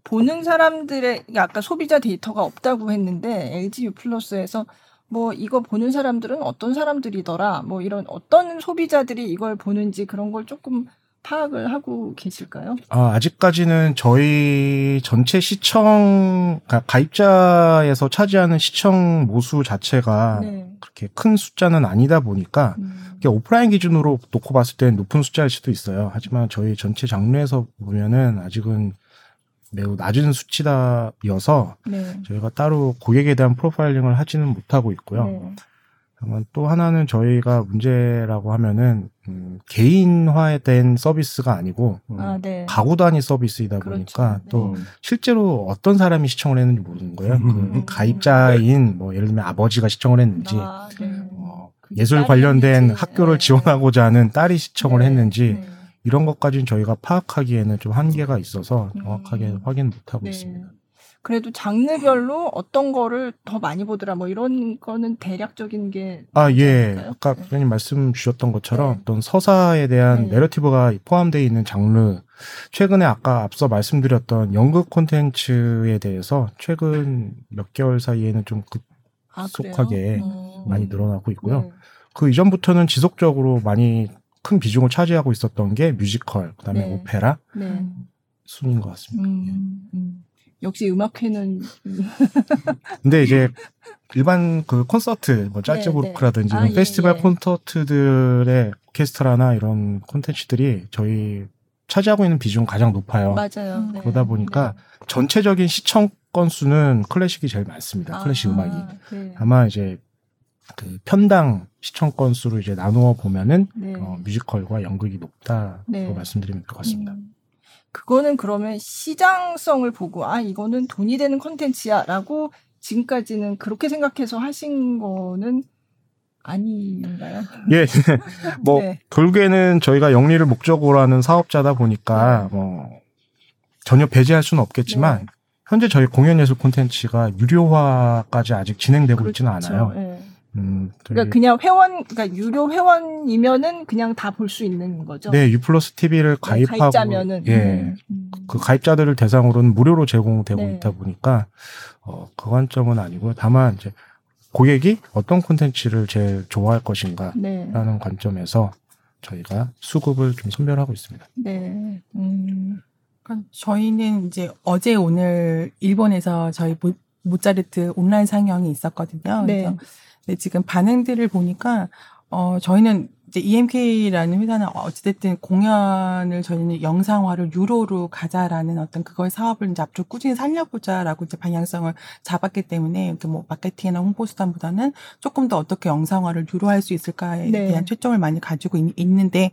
보는 사람들의 아까 소비자 데이터가 없다고 했는데 LG U 플러스에서 뭐 이거 보는 사람들은 어떤 사람들이더라 뭐 이런 어떤 소비자들이 이걸 보는지 그런 걸 조금 파악을 하고 계실까요? 아, 아직까지는 저희 전체 시청 가입자에서 차지하는 시청 모수 자체가 네. 그렇게 큰 숫자는 아니다 보니까 음. 오프라인 기준으로 놓고 봤을 때는 높은 숫자일 수도 있어요. 하지만 저희 전체 장르에서 보면은 아직은 매우 낮은 수치다여서 네. 저희가 따로 고객에 대한 프로파일링을 하지는 못하고 있고요. 네. 또 하나는 저희가 문제라고 하면은 음, 개인화된 서비스가 아니고 음, 아, 네. 가구 단위 서비스이다 그렇죠. 보니까 또 네. 실제로 어떤 사람이 시청을 했는지 모르는 거예요. 음. 그 가입자인 뭐 예를 들면 아버지가 시청을 했는지 아, 네. 어, 예술 관련된 학교를 네. 지원하고자 하는 딸이 시청을 네. 했는지 이런 것까지는 저희가 파악하기에는 좀 한계가 있어서 정확하게 음. 확인 못하고 있습니다. 그래도 장르별로 어떤 거를 더 많이 보더라 뭐 이런 거는 대략적인 게 아, 예. 아까 네. 부장님 말씀 주셨던 것처럼 네. 어떤 서사에 대한 네. 내러티브가 포함되어 있는 장르 최근에 아까 앞서 말씀드렸던 연극 콘텐츠에 대해서 최근 몇 개월 사이에는 좀 급속하게 아, 음. 많이 늘어나고 있고요. 네. 그 이전부터는 지속적으로 많이 큰 비중을 차지하고 있었던 게 뮤지컬, 그다음에 네. 오페라 네. 순인 것 같습니다. 음, 음. 역시 음악회는 근데 이제 일반 그 콘서트 뭐 짤츠부르크라든지 네, 네. 아, 페스티벌 예, 예. 콘서트들의 오케스트라나 이런 콘텐츠들이 저희 차지하고 있는 비중 가장 높아요. 맞아요. 네. 그러다 보니까 네. 전체적인 시청 건수는 클래식이 제일 많습니다. 아, 클래식 음악이. 네. 아마 이제 그 편당 시청 건수로 이제 나누어 보면은 네. 어, 뮤지컬과 연극이 높다고 말씀드리면 될 것 같습니다. 음. 그거는 그러면 시장성을 보고 아 이거는 돈이 되는 컨텐츠야라고 지금까지는 그렇게 생각해서 하신 거는 아닌가요? 예, 뭐 네. 결국에는 저희가 영리를 목적으로 하는 사업자다 보니까 네. 뭐 전혀 배제할 수는 없겠지만 네. 현재 저희 공연예술 콘텐츠가 유료화까지 아직 진행되고 그렇죠. 있지는 않아요. 네. 음, 그러니까 그냥 회원, 그러니까 유료 회원이면은 그냥 다 볼 수 있는 거죠. 네, 유플러스 TV를 네, 가입하고 가입자면은 예, 음. 그 가입자들을 대상으로는 무료로 제공되고 네. 있다 보니까 어, 그 관점은 아니고요. 다만 이제 고객이 어떤 콘텐츠를 제일 좋아할 것인가라는 네. 관점에서 저희가 수급을 좀 선별하고 있습니다. 네. 음. 그러니까 저희는 이제 어제 오늘 일본에서 저희 모, 모차르트 온라인 상영이 있었거든요. 네. 그래서 근데 지금 반응들을 보니까 어 저희는 이제 EMK라는 회사는 어찌됐든 공연을 저희는 영상화를 유로로 가자라는 어떤 그걸 사업을 이제 앞으로 꾸준히 살려보자라고 이제 방향성을 잡았기 때문에 이렇게 뭐 마케팅이나 홍보 수단보다는 조금 더 어떻게 영상화를 유료화할 수 있을까에 네. 대한 초점을 많이 가지고 있, 는데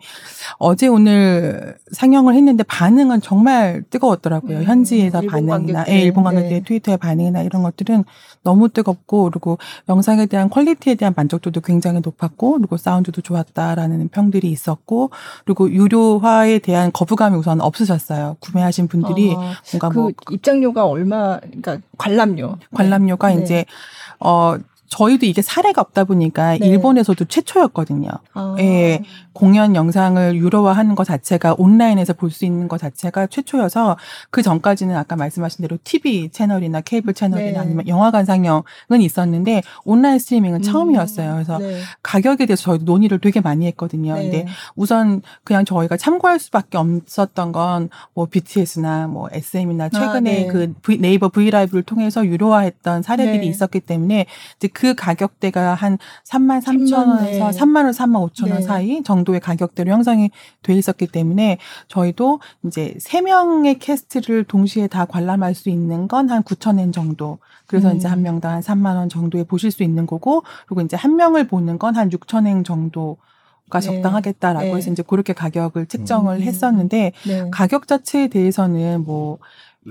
어제 오늘 상영을 했는데 반응은 정말 뜨거웠더라고요. 음, 현지에서 반응이나 예, 일본 관객들의 네. 트위터의 반응이나 이런 것들은 너무 뜨겁고 그리고 영상에 대한 퀄리티에 대한 만족도도 굉장히 높았고 그리고 사운드도 좋았다 라는 평들이 있었고 그리고 유료화에 대한 거부감이 우선 없으셨어요. 구매하신 분들이 어, 뭔가 그 뭐 입장료가 얼마 그러니까 관람료 관람료가 네. 이제 어 저희도 이게 사례가 없다 보니까 네. 일본에서도 최초였거든요. 아. 예. 공연 영상을 유료화하는 것 자체가 온라인에서 볼 수 있는 것 자체가 최초여서 그 전까지는 아까 말씀하신 대로 TV 채널이나 케이블 채널이나 네. 아니면 영화관 상영은 있었는데 온라인 스트리밍은 음. 처음이었어요. 그래서 네. 가격에 대해서 저희도 논의를 되게 많이 했거든요. 네. 근데 우선 그냥 저희가 참고할 수밖에 없었던 건 뭐 BTS나 뭐 SM이나 아, 최근에 아, 그 네이버 브이라이브를 통해서 유료화했던 사례들이 네. 있었기 때문에 그 가격대가 한 3만 3천 원에서 3만 원, 3만 5천 원 사이 정도 정도의 가격대로 형성이 돼 있었기 때문에 저희도 이제 세 명의 캐스트를 동시에 다 관람할 수 있는 건 한 9천 엔 정도. 그래서 음. 이제 한 명당 한 3만 원 정도에 보실 수 있는 거고 그리고 이제 한 명을 보는 건 한 6천 엔 정도 가 네. 적당하겠다라고 네. 해서 이제 그렇게 가격을 책정을 음. 했었는데 네. 가격 자체에 대해서는 뭐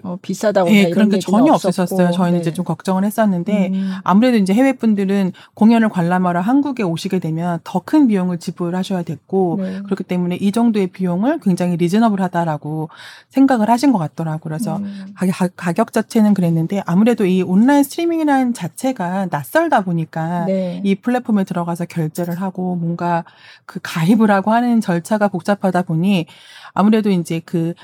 어, 비싸다고 네, 그런 게 전혀 없으셨어요. 저희는 네. 이제 좀 걱정을 했었는데 음. 아무래도 이제 해외 분들은 공연을 관람하러 한국에 오시게 되면 더 큰 비용을 지불하셔야 됐고 네. 그렇기 때문에 이 정도의 비용을 굉장히 리즈너블하다라고 생각을 하신 것 같더라고요. 그래서 음. 가격, 가격 자체는 그랬는데 아무래도 이 온라인 스트리밍이라는 자체가 낯설다 보니까 네. 이 플랫폼에 들어가서 결제를 하고 뭔가 그 가입을 하고 하는 절차가 복잡하다 보니 아무래도 이제 그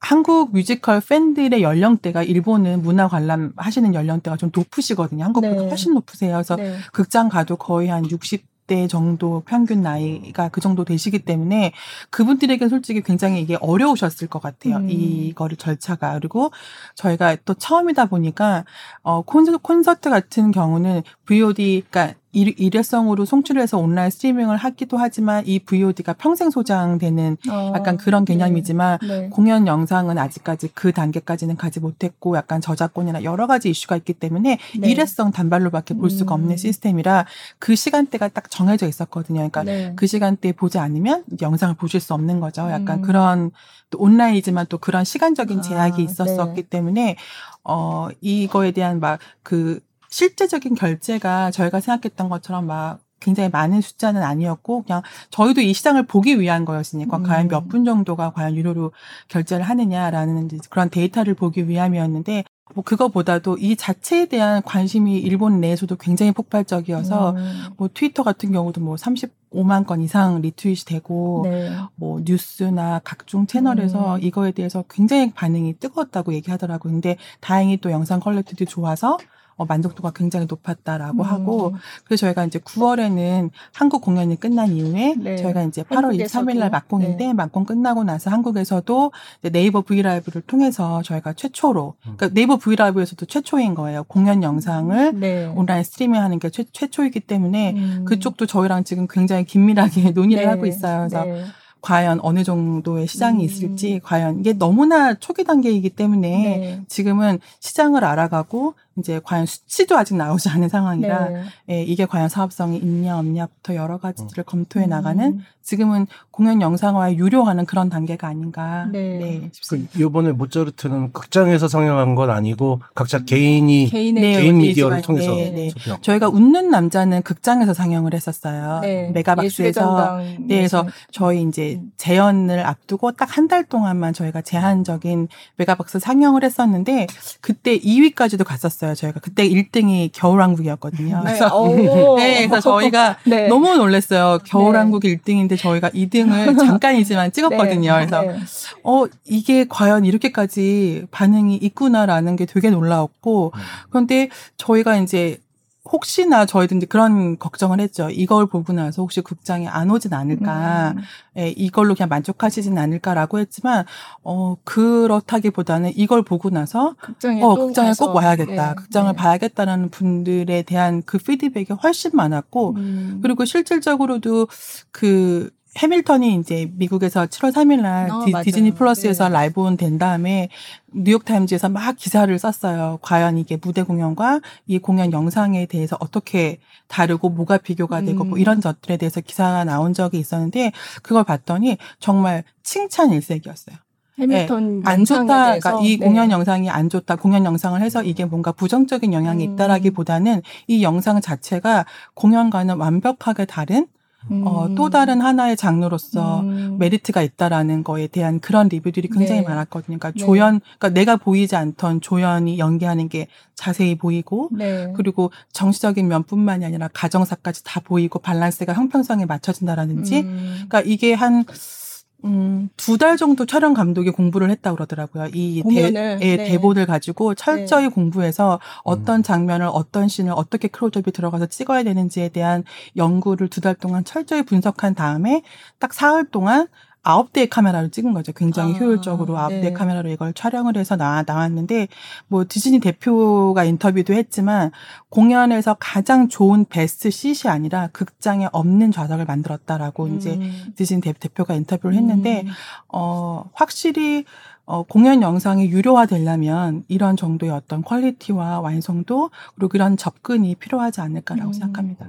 한국 뮤지컬 팬들의 연령대가 일본은 문화 관람 하시는 연령대가 좀 높으시거든요. 한국보다 네. 훨씬 높으세요. 그래서 네. 극장 가도 거의 한 60 대 정도 평균 나이가 그 정도 되시기 때문에 그분들에게 솔직히 굉장히 이게 어려우셨을 것 같아요. 음. 이거를 절차가. 그리고 저희가 또 처음이다 보니까 어 콘서트 같은 경우는 VOD 그러니까 일 회성으로 송출해서 온라인 스트리밍을 하기도 하지만 이 VOD가 평생 소장되는 어, 약간 그런 네. 개념이지만 네, 네. 공연 영상은 아직까지 그 단계까지는 가지 못했고 약간 저작권이나 여러 가지 이슈가 있기 때문에 네. 일회성 단발로밖에 볼 수가 없는 음. 시스템이라 그 시간대가 딱 정해져 있었거든요. 그러니까 네. 그 시간대에 보지 않으면 영상을 보실 수 없는 거죠. 약간 음. 그런 또 온라인이지만 또 그런 시간적인 제약이 아, 있었었기 네. 때문에 어 이거에 대한 막그 실제적인 결제가 저희가 생각했던 것처럼 막 굉장히 많은 숫자는 아니었고 그냥 저희도 이 시장을 보기 위한 거였으니까 음. 과연 몇 분 정도가 과연 유료로 결제를 하느냐라는 그런 데이터를 보기 위함이었는데 뭐 그거보다도 이 자체에 대한 관심이 일본 내에서도 굉장히 폭발적이어서 음. 뭐 트위터 같은 경우도 뭐 35만 건 이상 리트윗이 되고 네. 뭐 뉴스나 각종 채널에서 음. 이거에 대해서 굉장히 반응이 뜨거웠다고 얘기하더라고요. 근데 다행히 또 영상 퀄리티도 좋아서 어, 만족도가 굉장히 높았다라고 음. 하고 그래서 저희가 이제 9월에는 한국 공연이 끝난 이후에 네. 저희가 이제 8월 23일 날 막공인데 네. 막공 끝나고 나서 한국에서도 네이버 브이라이브를 통해서 저희가 최초로 음. 그러니까 네이버 브이라이브에서도 최초인 거예요. 공연 영상을 네. 온라인 스트리밍하는 게 최, 최초이기 때문에 음. 그쪽도 저희랑 지금 굉장히 긴밀하게 논의를 네. 하고 있어요. 그래서 네. 과연 어느 정도의 시장이 음. 있을지 과연 이게 너무나 초기 단계이기 때문에 네. 지금은 시장을 알아가고 이제 과연 수치도 아직 나오지 않은 상황이라 네. 예, 이게 과연 사업성이 있냐 없냐부터 여러 가지들을 음. 검토해 나가는 음. 지금은 공연 영상화에 유료하는 그런 단계가 아닌가 네. 네 싶습니다. 그 이번에 모차르트는 극장에서 상영한 건 아니고 각자 개인이 개인의 네, 개인 미디어를 통해서 네, 네. 저희가 웃는 남자는 극장에서 상영을 했었어요. 네. 메가박스에서 네, 그래서 저희 이제 재연을 앞두고 딱 한 달 동안만 저희가 제한적인 메가박스 상영을 했었는데 그때 2위까지도 갔었어요. 있어요. 저희가 그때 1등이 겨울왕국이었거든요. 네. 그래서, 네, 그래서 저희가 네. 너무 놀랐어요. 겨울왕국 네. 1등인데 저희가 2등을 잠깐이지만 찍었거든요. 네. 그래서 네. 어 이게 과연 이렇게까지 반응이 있구나라는 게 되게 놀라웠고 음. 그런데 저희가 이제 혹시나 저희도 이제 그런 걱정을 했죠. 이걸 보고 나서 혹시 극장에 안 오진 않을까, 음. 예, 이걸로 그냥 만족하시진 않을까라고 했지만, 어, 그렇다기보다는 이걸 보고 나서, 극장에, 어, 극장에 꼭 와야겠다. 네, 극장을 네. 봐야겠다라는 분들에 대한 그 피드백이 훨씬 많았고, 음. 그리고 실질적으로도 그 해밀턴이 이제 미국에서 7월 3일 날 어, 디, 즈니 플러스에서 네. 라이브 온 된 다음에 뉴욕 타임즈에서 막 기사를 썼어요. 과연 이게 무대 공연과 이 공연 영상에 대해서 어떻게 다르고 뭐가 비교가 되고 뭐 음. 뭐 이런 것들에 대해서 기사가 나온 적이 있었는데 그걸 봤더니 정말 칭찬 일색이었어요. 해밀턴 네, 안 좋다. 그러니까 이 네. 공연 영상이 안 좋다. 공연 영상을 해서 이게 뭔가 부정적인 영향이 음. 있다라기보다는 이 영상 자체가 공연과는 완벽하게 다른 음. 어, 또 다른 하나의 장르로서 음. 메리트가 있다라는 거에 대한 그런 리뷰들이 굉장히 네. 많았거든요. 그러니까 네. 조연, 그러니까 내가 보이지 않던 조연이 연기하는 게 자세히 보이고, 네. 그리고 정치적인 면뿐만이 아니라 가정사까지 다 보이고 밸런스가 형평성에 맞춰진다라든지, 음. 그러니까 이게 한 음, 두 달 정도 촬영 감독이 공부를 했다 그러더라고요. 이 대, 네. 대본을 가지고 철저히 네. 공부해서 어떤 음. 장면을 어떤 씬을 어떻게 클로즈업이 들어가서 찍어야 되는지에 대한 연구를 두 달 동안 철저히 분석한 다음에 딱 사흘 동안 아홉 대의 카메라를 찍은 거죠. 굉장히 아, 효율적으로 아홉 네. 대의 카메라로 이걸 촬영을 해서 나, 나왔는데 뭐 디즈니 대표가 인터뷰도 했지만 공연에서 가장 좋은 베스트 씬이 아니라 극장에 없는 좌석을 만들었다라고 음. 이제 디즈니 대, 표가 인터뷰를 했는데 음. 어 확실히 어, 공연 영상이 유료화 되려면 이런 정도의 어떤 퀄리티와 완성도 그리고 이런 접근이 필요하지 않을까라고 음. 생각합니다.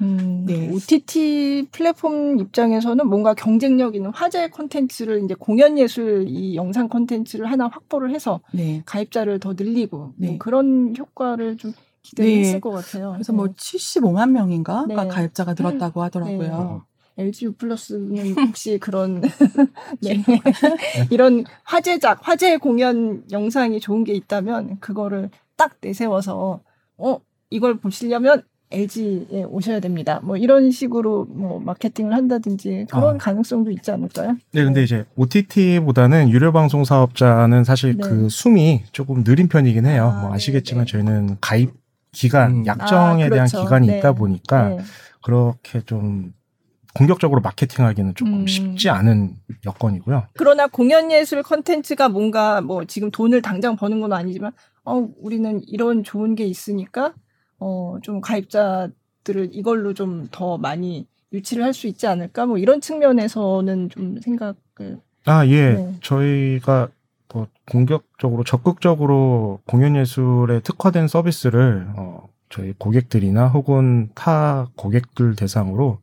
음, 네. OTT 플랫폼 입장에서는 뭔가 경쟁력 있는 화제 콘텐츠를 이제 공연 예술 이 영상 콘텐츠를 하나 확보를 해서 네. 가입자를 더 늘리고 뭐 네. 뭐 그런 효과를 좀 기대했을 네. 것 같아요. 그래서 뭐 75만 명인가 네. 가입자가 늘었다고 하더라고요. LG U 플러스는 혹시 그런 네. 이런 화제작, 화제 공연 영상이 좋은 게 있다면 그거를 딱 내세워서 어 이걸 보시려면 LG에 오셔야 됩니다. 뭐 이런 식으로 뭐 마케팅을 한다든지 그런 아. 가능성도 있지 않을까요? 네, 근데 이제 OTT보다는 유료 방송 사업자는 사실 네. 그 숨이 조금 느린 편이긴 해요. 아, 뭐 아시겠지만 네, 네. 저희는 가입 기간, 음. 약정에 아, 그렇죠. 대한 기간이 네. 있다 보니까 네. 그렇게 좀 공격적으로 마케팅하기는 조금 음. 쉽지 않은 여건이고요. 그러나 공연 예술 컨텐츠가 뭔가 뭐 지금 돈을 당장 버는 건 아니지만 어 우리는 이런 좋은 게 있으니까 어, 좀 가입자들을 이걸로 좀 더 많이 유치를 할 수 있지 않을까? 뭐 이런 측면에서는 좀 생각을. 아, 예. 네. 저희가 뭐 공격적으로 적극적으로 공연 예술에 특화된 서비스를 어, 저희 고객들이나 혹은 타 고객들 대상으로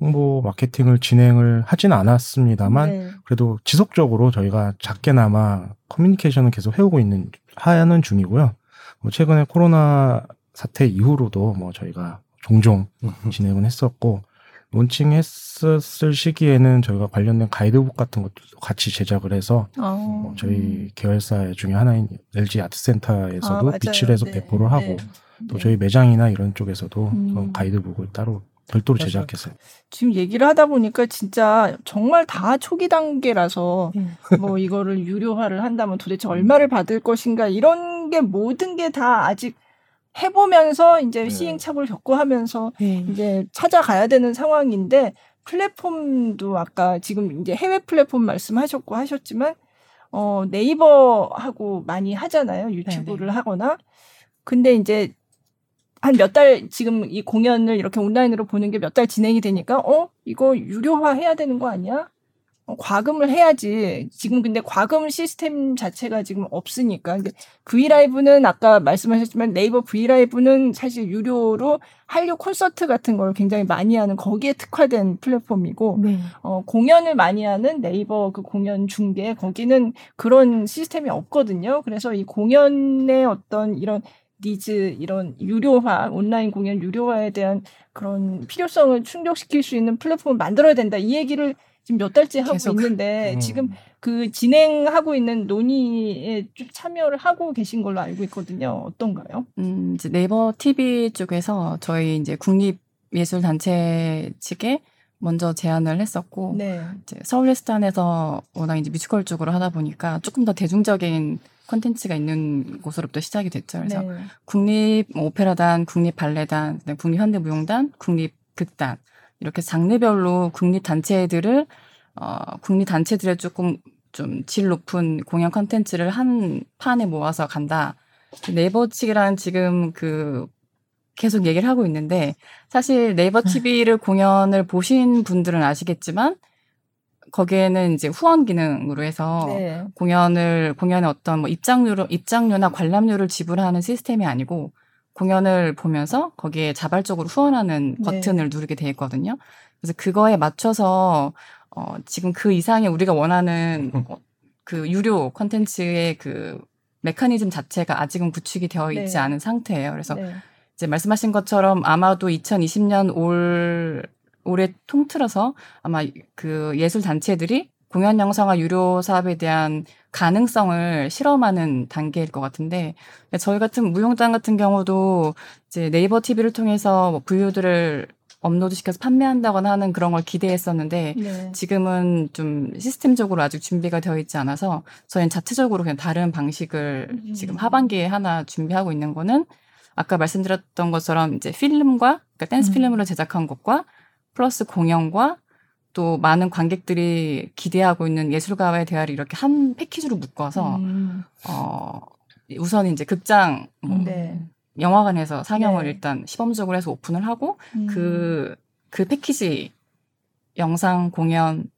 홍보 마케팅을 진행을 하진 않았습니다만 네. 그래도 지속적으로 저희가 작게나마 커뮤니케이션을 계속 해오고 있는 하는 중이고요. 뭐 최근에 코로나 사태 이후로도 뭐 저희가 종종 진행을 했었고 론칭했었을 시기에는 저희가 관련된 가이드북 같은 것도 같이 제작을 해서 어. 뭐 저희 계열사 중에 하나인 LG 아트센터에서도 아, 비치해서 네. 배포를 하고 네. 또 저희 매장이나 이런 쪽에서도 음. 가이드북을 따로 별도로 제작했어요. 지금 얘기를 하다 보니까 진짜 정말 다 초기 단계라서 음. 뭐 이거를 유료화를 한다면 도대체 얼마를 받을 것인가 이런 게 모든 게 다 아직 해보면서 이제 네. 시행착오를 겪고 하면서 네. 이제 찾아가야 되는 상황인데 플랫폼도 아까 지금 이제 해외 플랫폼 말씀하셨고 하셨지만 어 네이버하고 많이 하잖아요 유튜브를 네네. 하거나 근데 이제 한 몇 달 지금 이 공연을 이렇게 온라인으로 보는 게 몇 달 진행이 되니까 어 이거 유료화 해야 되는 거 아니야? 어, 과금을 해야지. 지금 근데 과금 시스템 자체가 지금 없으니까. 브이라이브는 아까 말씀하셨지만 네이버 브이라이브는 사실 유료로 한류 콘서트 같은 걸 굉장히 많이 하는 거기에 특화된 플랫폼이고, 네. 어, 공연을 많이 하는 네이버 그 공연 중계, 거기는 그런 시스템이 없거든요. 그래서 이 공연의 어떤 이런 니즈, 이런 유료화, 온라인 공연 유료화에 대한 그런 필요성을 충족시킬 수 있는 플랫폼을 만들어야 된다. 이 얘기를 지금 몇 달째 하고 계속. 있는데 음. 지금 그 진행하고 있는 논의에 좀 참여를 하고 계신 걸로 알고 있거든요. 어떤가요? 음, 이제 네이버 TV 쪽에서 저희 이제 국립예술단체 측에 먼저 제안을 했었고 네. 이제 서울예술단에서 워낙 이제 뮤지컬 쪽으로 하다 보니까 조금 더 대중적인 컨텐츠가 있는 곳으로부터 시작이 됐죠. 그래서 네. 국립 뭐 오페라단, 국립 발레단, 국립 현대무용단, 국립 극단 이렇게 장르별로 국립 단체들을 어 국립 단체들의 조금 좀 질 높은 공연 컨텐츠를 한 판에 모아서 간다. 네이버 측이랑 지금 그 계속 얘기를 하고 있는데 사실 네이버 TV를 공연을 보신 분들은 아시겠지만 거기에는 이제 후원 기능으로 해서 네. 공연을 공연의 어떤 뭐 입장료로 입장료나 관람료를 지불하는 시스템이 아니고 공연을 보면서 거기에 자발적으로 후원하는 네. 버튼을 네. 누르게 돼 있거든요. 그래서 그거에 맞춰서 어 지금 그 이상의 우리가 원하는 어, 그 유료 콘텐츠의 그 메커니즘 자체가 아직은 구축이 되어 있지 네. 않은 상태예요. 그래서 네. 이제 말씀하신 것처럼 아마도 2020년 올 올해 통틀어서 아마 그 예술 단체들이 공연 영상화 유료 사업에 대한 가능성을 실험하는 단계일 것 같은데 저희 같은 무용단 같은 경우도 이제 네이버 TV를 통해서 뭐 분류들을 업로드 시켜서 판매한다거나 하는 그런 걸 기대했었는데 네. 지금은 좀 시스템적으로 아직 준비가 되어 있지 않아서 저희는 자체적으로 그냥 다른 방식을 음. 지금 하반기에 하나 준비하고 있는 거는 아까 말씀드렸던 것처럼 이제 필름과 그러니까 댄스 음. 필름으로 제작한 것과 플러스 공연과 또 많은 관객들이 기대하고 있는 예술가와의 대화를 이렇게 한 패키지로 묶어서 음. 어 우선 이제 극장 뭐 네. 영화관에서 상영을 네. 일단 시범적으로 해서 오픈을 하고 그그 음. 그, 그 패키지 영상 공연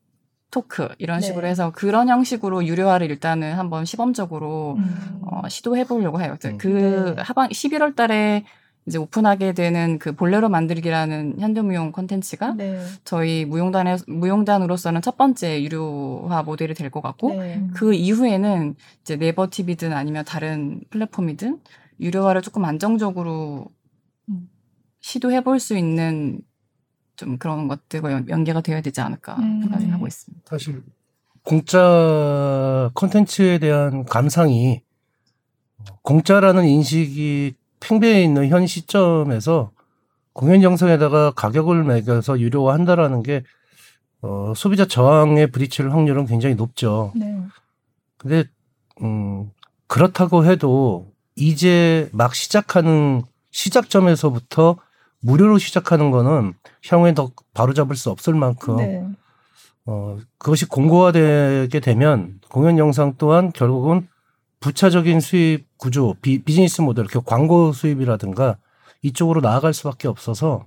토크 이런 네. 식으로 해서 그런 형식으로 유료화를 일단은 한번 시범적으로 음. 어, 시도해 보려고 해요. 음. 그 네. 하반 11월 달에 이제 오픈하게 되는 그 볼레로 만들기라는 현대무용 콘텐츠가 네. 저희 무용단에 무용단으로서는 첫 번째 유료화 모델이 될 것 같고 네. 그 이후에는 이제 네버 TV든 아니면 다른 플랫폼이든 유료화를 조금 안정적으로 음. 시도해 볼 수 있는 좀 그런 것들과 연계가 되어야 되지 않을까 음. 생각을 하고 있습니다. 사실 공짜 콘텐츠에 대한 감상이 공짜라는 인식이 팽배해 있는 현 시점에서 공연 영상에다가 가격을 매겨서 유료화한다라는 게 어, 소비자 저항에 부딪힐 확률은 굉장히 높죠. 네. 근데 음, 그렇다고 해도 이제 막 시작하는 시작점에서부터 무료로 시작하는 거는 향후에 더 바로잡을 수 없을 만큼 네. 어, 그것이 공고화되게 되면 공연 영상 또한 결국은 부차적인 수입 구조, 비, 비즈니스 모델, 이렇게 광고 수입이라든가 이쪽으로 나아갈 수밖에 없어서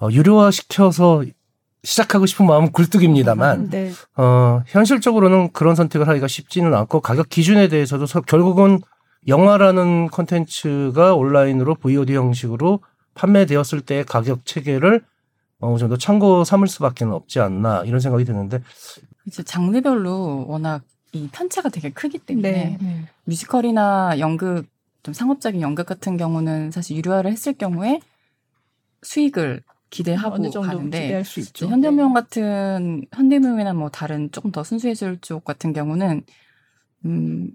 어, 유료화 시켜서 시작하고 싶은 마음은 굴뚝입니다만 네. 어, 현실적으로는 그런 선택을 하기가 쉽지는 않고 가격 기준에 대해서도 결국은 영화라는 콘텐츠가 온라인으로 VOD 형식으로 판매되었을 때 가격 체계를 어느 정도 참고 삼을 수밖에 없지 않나 이런 생각이 드는데 이제 장르별로 워낙 이 편차가 되게 크기 때문에 네, 네. 뮤지컬이나 연극 좀 상업적인 연극 같은 경우는 사실 유료화를 했을 경우에 수익을 기대하고 가는데 현대무용 네. 같은 현대무용이나 뭐 다른 조금 더 순수예술 쪽 같은 경우는 음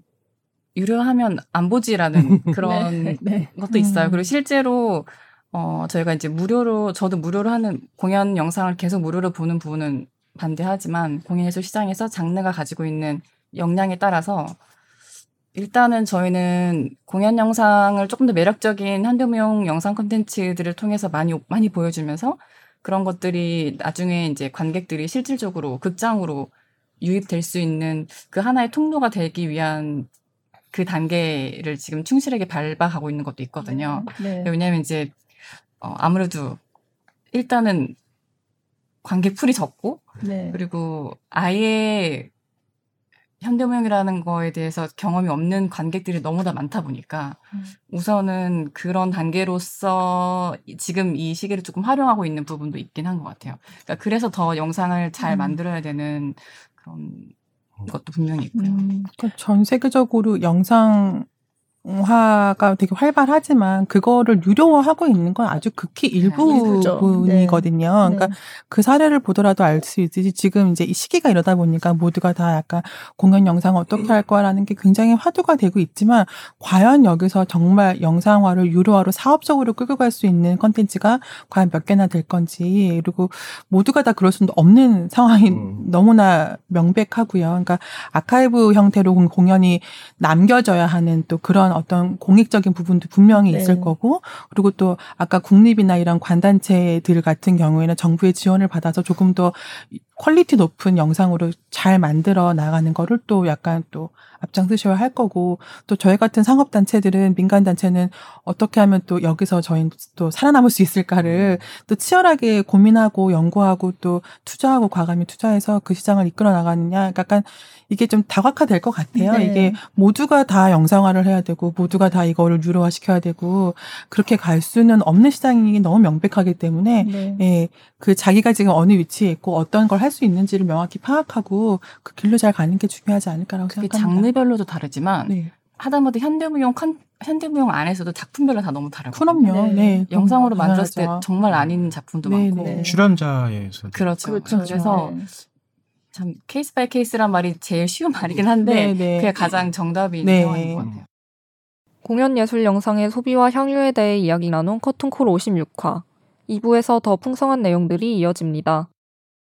유료하면 안 보지라는 그런 네, 네. 것도 있어요. 음. 그리고 실제로 어 저희가 이제 무료로 저도 무료로 하는 공연 영상을 계속 무료로 보는 부분은 반대하지만 공연예술 시장에서 장르가 가지고 있는 역량에 따라서 일단은 저희는 공연 영상을 조금 더 매력적인 현대무용 영상 콘텐츠들을 통해서 많이 많이 보여주면서 그런 것들이 나중에 이제 관객들이 실질적으로 극장으로 유입될 수 있는 그 하나의 통로가 되기 위한 그 단계를 지금 충실하게 밟아가고 있는 것도 있거든요. 네. 왜냐하면 이제 어, 아무래도 일단은 관객 풀이 적고 네. 그리고 아예 현대무용이라는 거에 대해서 경험이 없는 관객들이 너무나 많다 보니까 음. 우선은 그런 단계로서 지금 이 시기를 조금 활용하고 있는 부분도 있긴 한 것 같아요. 그러니까 그래서 더 영상을 잘 음. 만들어야 되는 그런 것도 분명히 있고요. 음, 그러니까 전 세계적으로 영상 화가 되게 활발하지만 그거를 유료화하고 있는 건 아주 극히 네, 일부분이거든요. 네. 그러니까 네. 그 사례를 보더라도 알 수 있듯이 지금 이제 이 시기가 이러다 보니까 모두가 다 약간 공연 영상 어떻게 할 거라는 게 굉장히 화두가 되고 있지만 과연 여기서 정말 영상화를 유료화로 사업적으로 끌고 갈 수 있는 컨텐츠가 과연 몇 개나 될 건지 그리고 모두가 다 그럴 수는 없는 상황이 음. 너무나 명백하고요. 그러니까 아카이브 형태로 공연이 남겨져야 하는 또 그런 어떤 공익적인 부분도 분명히 네. 있을 거고 그리고 또 아까 국립이나 이런 관단체들 같은 경우에는 정부의 지원을 받아서 조금 더 퀄리티 높은 영상으로 잘 만들어 나가는 거를 또 약간 또 앞장서셔야 할 거고 또 저희 같은 상업 단체들은 민간 단체는 어떻게 하면 또 여기서 저희 또 살아남을 수 있을까를 또 치열하게 고민하고 연구하고 또 투자하고 과감히 투자해서 그 시장을 이끌어 나가느냐 약간 이게 좀 다각화될 것 같아요. 네. 이게 모두가 다 영상화를 해야 되고 모두가 다 이거를 유료화 시켜야 되고 그렇게 갈 수는 없는 시장이 너무 명백하기 때문에 네. 예, 그 자기가 지금 어느 위치에 있고 어떤 걸 할수 있는지를 명확히 파악하고 그 길로 잘 가는 게 중요하지 않을까라고 생각합니다. 장르별로도 다르지만 네. 하다못해 현대무용 컨, 현대무용 안에서도 작품별로 다 너무 다르고 그럼요. 네. 네. 영상으로 만들었을 때 정말 아닌 작품도 네, 많고 네. 출연자에서 그렇죠. 그렇죠. 그래서 참 case by case란 말이 제일 쉬운 말이긴 한데 그게 가장 정답인 네. 상황인 것 같아요. 공연 예술 영상의 소비와 향유에 대해 이야기 나눈 커튼콜 56화. 2부에서 더 풍성한 내용들이 이어집니다.